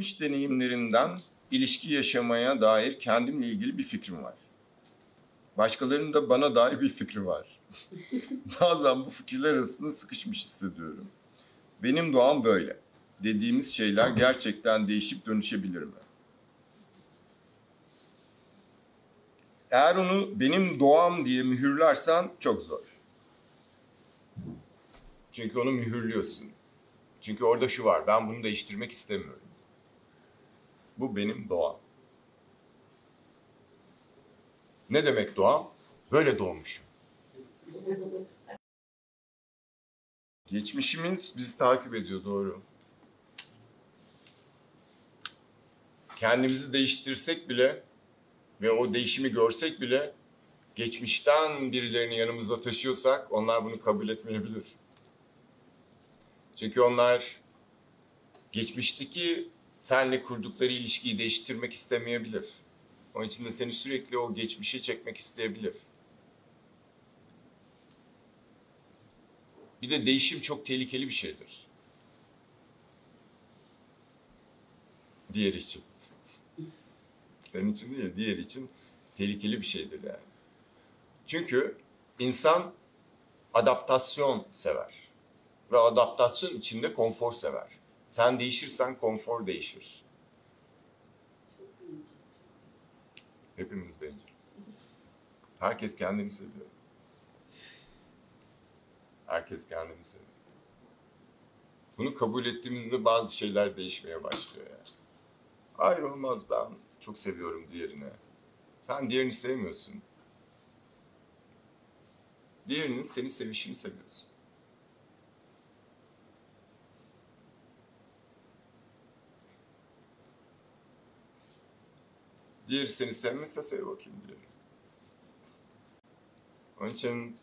geçmiş deneyimlerinden ilişki yaşamaya dair kendimle ilgili bir fikrim var. Başkalarının da bana dair bir fikri var. Bazen bu fikirler arasında sıkışmış hissediyorum. Benim doğam böyle. Dediğimiz şeyler gerçekten değişip dönüşebilir mi? Eğer onu benim doğam diye mühürlersen çok zor. Çünkü onu mühürlüyorsun. Çünkü orada şu var, ben bunu değiştirmek istemiyorum. Bu benim doğam. Ne demek doğam? Böyle doğmuşum. Geçmişimiz bizi takip ediyor doğru. Kendimizi değiştirsek bile ve o değişimi görsek bile geçmişten birilerini yanımızda taşıyorsak onlar bunu kabul etmeyebilir. Çünkü onlar geçmişteki senle kurdukları ilişkiyi değiştirmek istemeyebilir. Onun için de seni sürekli o geçmişe çekmek isteyebilir. Bir de değişim çok tehlikeli bir şeydir. Diğer için. Senin için değil, diğer için tehlikeli bir şeydir yani. Çünkü insan adaptasyon sever. Ve adaptasyon içinde konfor sever. Sen değişirsen konfor değişir. Hepimiz benciliz. Herkes kendini seviyor. Herkes kendini seviyor. Bunu kabul ettiğimizde bazı şeyler değişmeye başlıyor yani. Hayır olmaz ben çok seviyorum diğerini. Sen diğerini sevmiyorsun. Diğerinin seni sevişini seviyorsun. Diğeri seni sevmezse sev bakayım diye. Onun için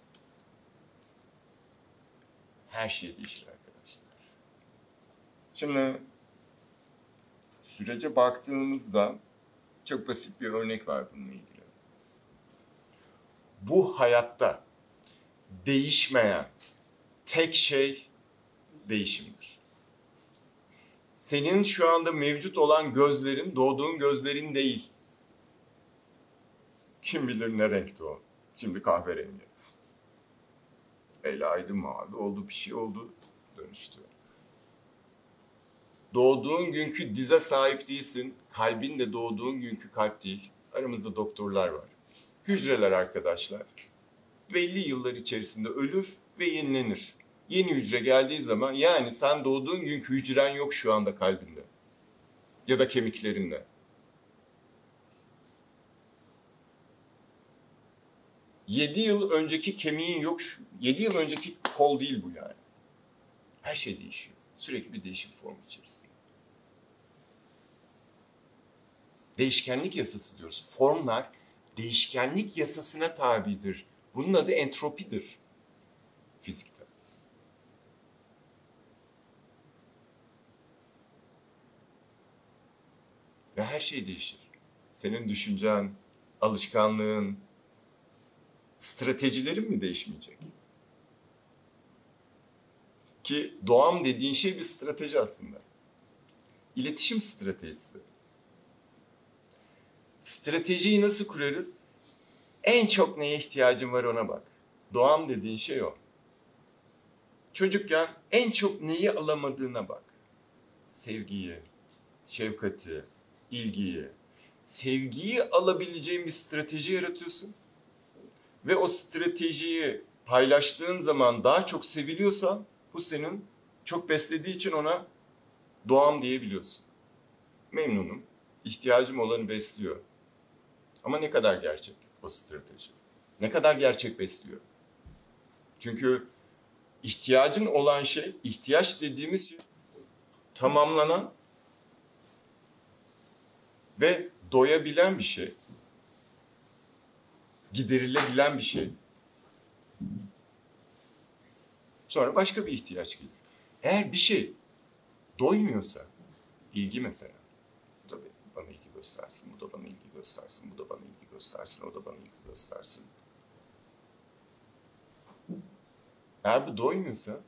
her şey değişir arkadaşlar. Şimdi sürece baktığımızda çok basit bir örnek var bununla ilgili. Bu hayatta değişmeyen tek şey değişimdir. Senin şu anda mevcut olan gözlerin doğduğun gözlerin değil. Kim bilir ne renkti o. Şimdi kahverengi. El aydın mavi oldu bir şey oldu dönüştü. Doğduğun günkü dize sahip değilsin. Kalbin de doğduğun günkü kalp değil. Aramızda doktorlar var. Hücreler arkadaşlar. Belli yıllar içerisinde ölür ve yenilenir. Yeni hücre geldiği zaman yani sen doğduğun günkü hücren yok şu anda kalbinde. Ya da kemiklerinde. Yedi yıl önceki kemiğin yok. Yedi yıl önceki kol değil bu yani. Her şey değişiyor. Sürekli bir değişim formu içerisinde. Değişkenlik yasası diyoruz. Formlar değişkenlik yasasına tabidir. Bunun adı entropidir fizikte. Ve her şey değişir. Senin düşüncen, alışkanlığın, stratejilerin mi değişmeyecek? Ki doğam dediğin şey bir strateji aslında. İletişim stratejisi. Stratejiyi nasıl kurarız? En çok neye ihtiyacın var ona bak. Doğam dediğin şey o. Çocukken en çok neyi alamadığına bak. Sevgiyi, şefkati, ilgiyi. Sevgiyi alabileceğin bir strateji yaratıyorsun. Ve o stratejiyi paylaştığın zaman daha çok seviliyorsan bu senin çok beslediği için ona doğam diyebiliyorsun. Memnunum. İhtiyacım olanı besliyor. Ama ne kadar gerçek o strateji? Ne kadar gerçek besliyor? Çünkü ihtiyacın olan şey, ihtiyaç dediğimiz şey tamamlanan ve doyabilen bir şey. Giderilebilen bir şey. Sonra başka bir ihtiyaç gelir. Eğer bir şey doymuyorsa, ilgi mesela, bu da bana ilgi göstersin, bu da bana ilgi göstersin, bu da bana ilgi göstersin, o da bana ilgi göstersin. Eğer bu doymuyorsa,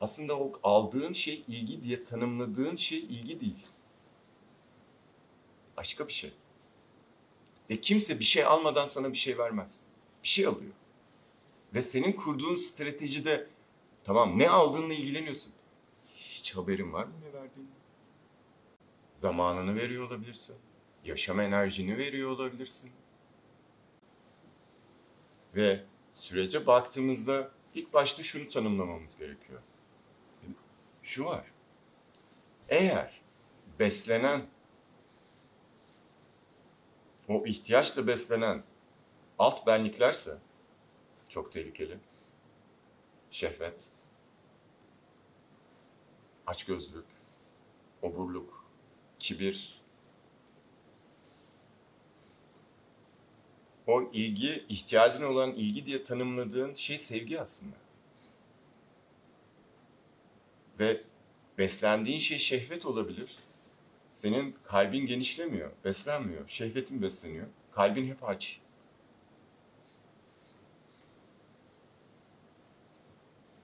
aslında o aldığın şey ilgi diye tanımladığın şey ilgi değil. başka bir şey. Ve kimse bir şey almadan sana bir şey vermez. Bir şey alıyor. Ve senin kurduğun stratejide tamam ne aldığınla ilgileniyorsun. Hiç haberin var mı ne verdiğini? Zamanını veriyor olabilirsin. Yaşam enerjini veriyor olabilirsin. Ve sürece baktığımızda ilk başta şunu tanımlamamız gerekiyor. Şu var. Eğer beslenen o ihtiyaçla beslenen alt benliklerse çok tehlikeli. Şehvet, açgözlük, oburluk, kibir. O ilgi, ihtiyacın olan ilgi diye tanımladığın şey sevgi aslında. Ve beslendiğin şey şehvet olabilir. Senin kalbin genişlemiyor, beslenmiyor. Şehvetin besleniyor. Kalbin hep aç.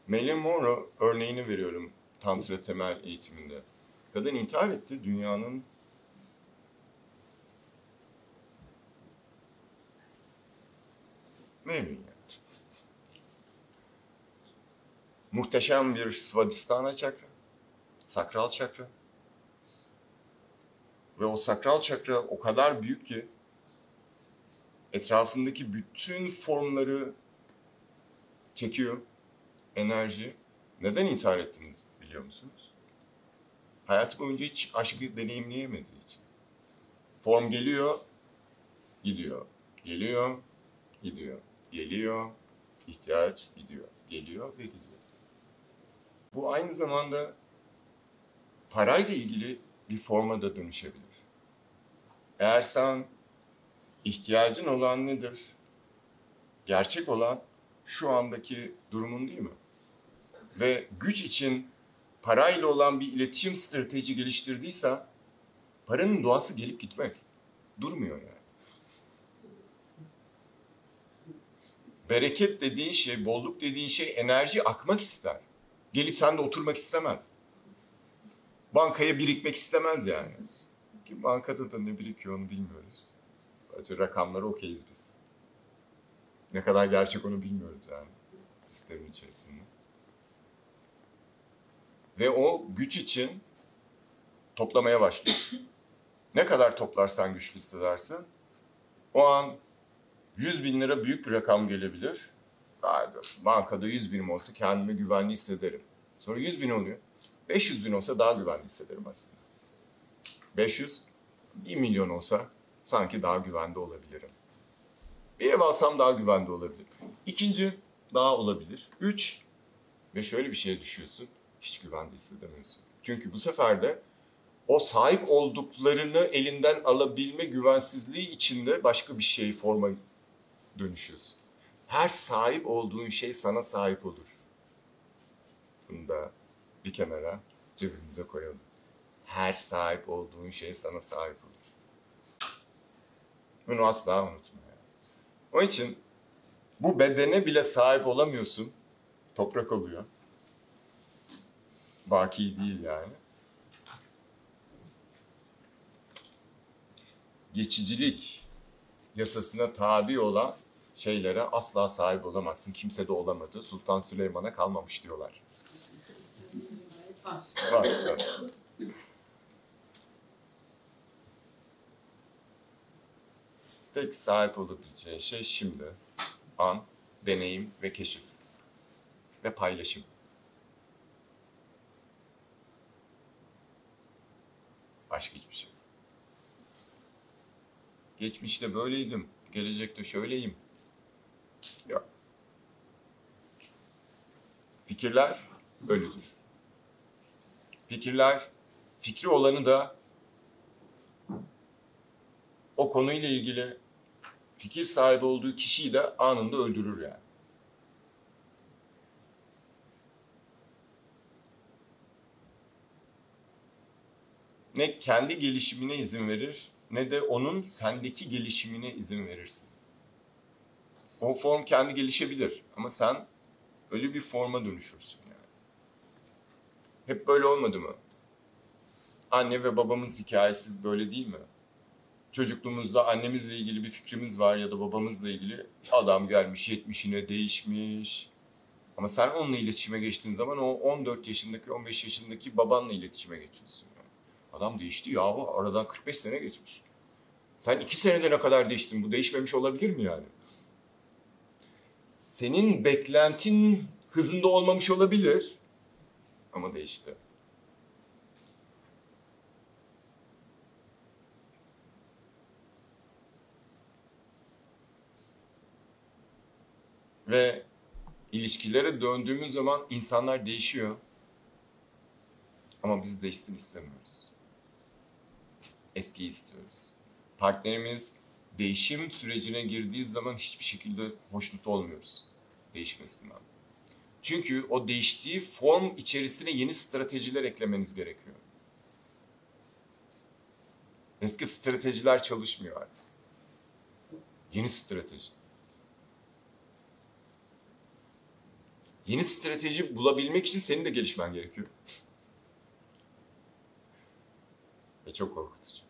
Marilyn Monroe örneğini veriyorum Tantra temel eğitiminde. Kadın intihar etti dünyanın memnun yani. Muhteşem bir Svadhisthana çakra, sakral çakra. Ve o sakral çakra o kadar büyük ki etrafındaki bütün formları çekiyor enerji. Neden intihar ettiniz biliyor musunuz? Hayat boyunca hiç aşkı deneyimleyemediği için. Form geliyor, gidiyor. Geliyor, gidiyor. Geliyor, ihtiyaç gidiyor. Geliyor ve gidiyor. Bu aynı zamanda parayla ilgili bir forma da dönüşebilir. Eğer sen ihtiyacın olan nedir? Gerçek olan şu andaki durumun değil mi? Ve güç için parayla olan bir iletişim strateji geliştirdiyse paranın doğası gelip gitmek. Durmuyor yani. Bereket dediğin şey, bolluk dediğin şey enerji akmak ister. Gelip sende oturmak istemez. Bankaya birikmek istemez yani. Ki bankada da ne birikiyor onu bilmiyoruz. Sadece rakamları okeyiz biz. Ne kadar gerçek onu bilmiyoruz yani sistemin içerisinde. Ve o güç için toplamaya başlıyorsun. Ne kadar toplarsan güçlü hissedersin. O an 100 bin lira büyük bir rakam gelebilir. Bankada 100 binim olsa kendimi güvenli hissederim. Sonra 100 bin oluyor. 500 bin olsa daha güvenli hissederim aslında. 500, 1 milyon olsa sanki daha güvende olabilirim. Bir ev alsam daha güvende olabilir. İkinci daha olabilir. Üç ve şöyle bir şeye düşüyorsun. Hiç güvende hissedemiyorsun. Çünkü bu sefer de o sahip olduklarını elinden alabilme güvensizliği içinde başka bir şey forma dönüşüyorsun. Her sahip olduğun şey sana sahip olur. Bunu da bir kenara cebimize koyalım. Her sahip olduğun şey sana sahip olur. Bunu asla unutma. Yani. Onun için bu bedene bile sahip olamıyorsun. Toprak oluyor. Baki değil yani. Geçicilik yasasına tabi olan şeylere asla sahip olamazsın. Kimse de olamadı. Sultan Süleyman'a kalmamış diyorlar. Var, var. Tek sahip olabileceğin şey şimdi, an, deneyim ve keşif ve paylaşım. Başka hiçbir şey. Geçmişte böyleydim, gelecekte şöyleyim. Yok. Fikirler ölüdür. Fikirler, fikri olanı da o konuyla ilgili fikir sahibi olduğu kişiyi de anında öldürür yani. Ne kendi gelişimine izin verir ne de onun sendeki gelişimine izin verirsin. O form kendi gelişebilir ama sen öyle bir forma dönüşürsün. Hep böyle olmadı mı? Anne ve babamız hikayesi böyle değil mi? çocukluğumuzda annemizle ilgili bir fikrimiz var ya da babamızla ilgili adam gelmiş 70'ine değişmiş. Ama sen onunla iletişime geçtiğin zaman o 14 yaşındaki 15 yaşındaki babanla iletişime geçiyorsun. Yani. Adam değişti ya aradan 45 sene geçmiş. Sen 2 senede ne kadar değiştin bu değişmemiş olabilir mi yani? Senin beklentin hızında olmamış olabilir ama değişti. Ve ilişkilere döndüğümüz zaman insanlar değişiyor. Ama biz değişsin istemiyoruz. Eskiyi istiyoruz. Partnerimiz değişim sürecine girdiği zaman hiçbir şekilde hoşnut olmuyoruz değişmesinden. Çünkü o değiştiği form içerisine yeni stratejiler eklemeniz gerekiyor. Eski stratejiler çalışmıyor artık. Yeni strateji. Yeni strateji bulabilmek için senin de gelişmen gerekiyor. Ve çok korkutucu.